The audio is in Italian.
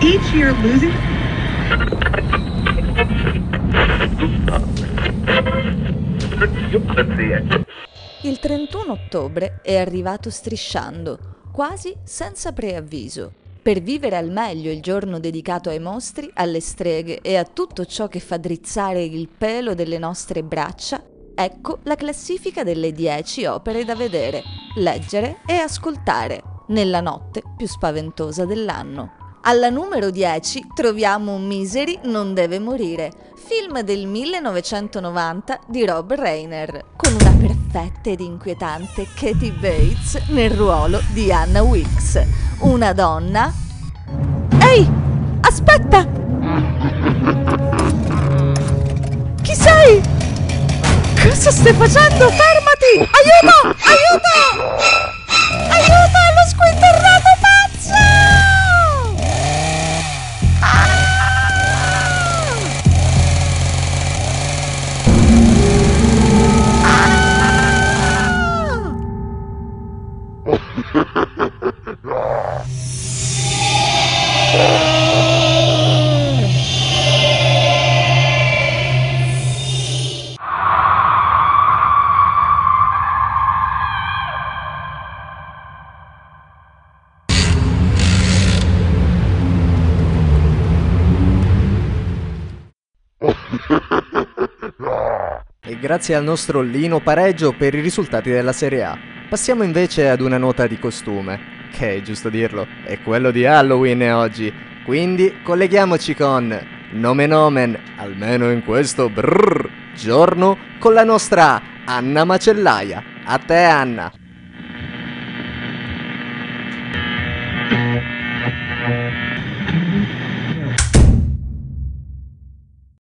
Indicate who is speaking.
Speaker 1: Each year losing
Speaker 2: Il 31 ottobre è arrivato strisciando, quasi senza preavviso. Per vivere al meglio il giorno dedicato ai mostri, alle streghe e a tutto ciò che fa drizzare il pelo delle nostre braccia, ecco la classifica delle 10 opere da vedere, leggere e ascoltare nella notte più spaventosa dell'anno. Alla numero 10 troviamo Misery non deve morire, film del 1990 di Rob Reiner, con una perfetta ed inquietante Katie Bates nel ruolo di Anna Wilkes, una donna... Ehi! Aspetta! Chi sei? Cosa stai facendo? Fermati! Aiuto! Aiuto!
Speaker 3: E grazie al nostro Lino pareggio per i risultati della Serie A. Passiamo invece ad una nota di costume, che, giusto dirlo, è quello di Halloween oggi. Quindi colleghiamoci con Nomen Omen, almeno in questo brrr giorno, con la nostra Anna Macellaia. A te Anna!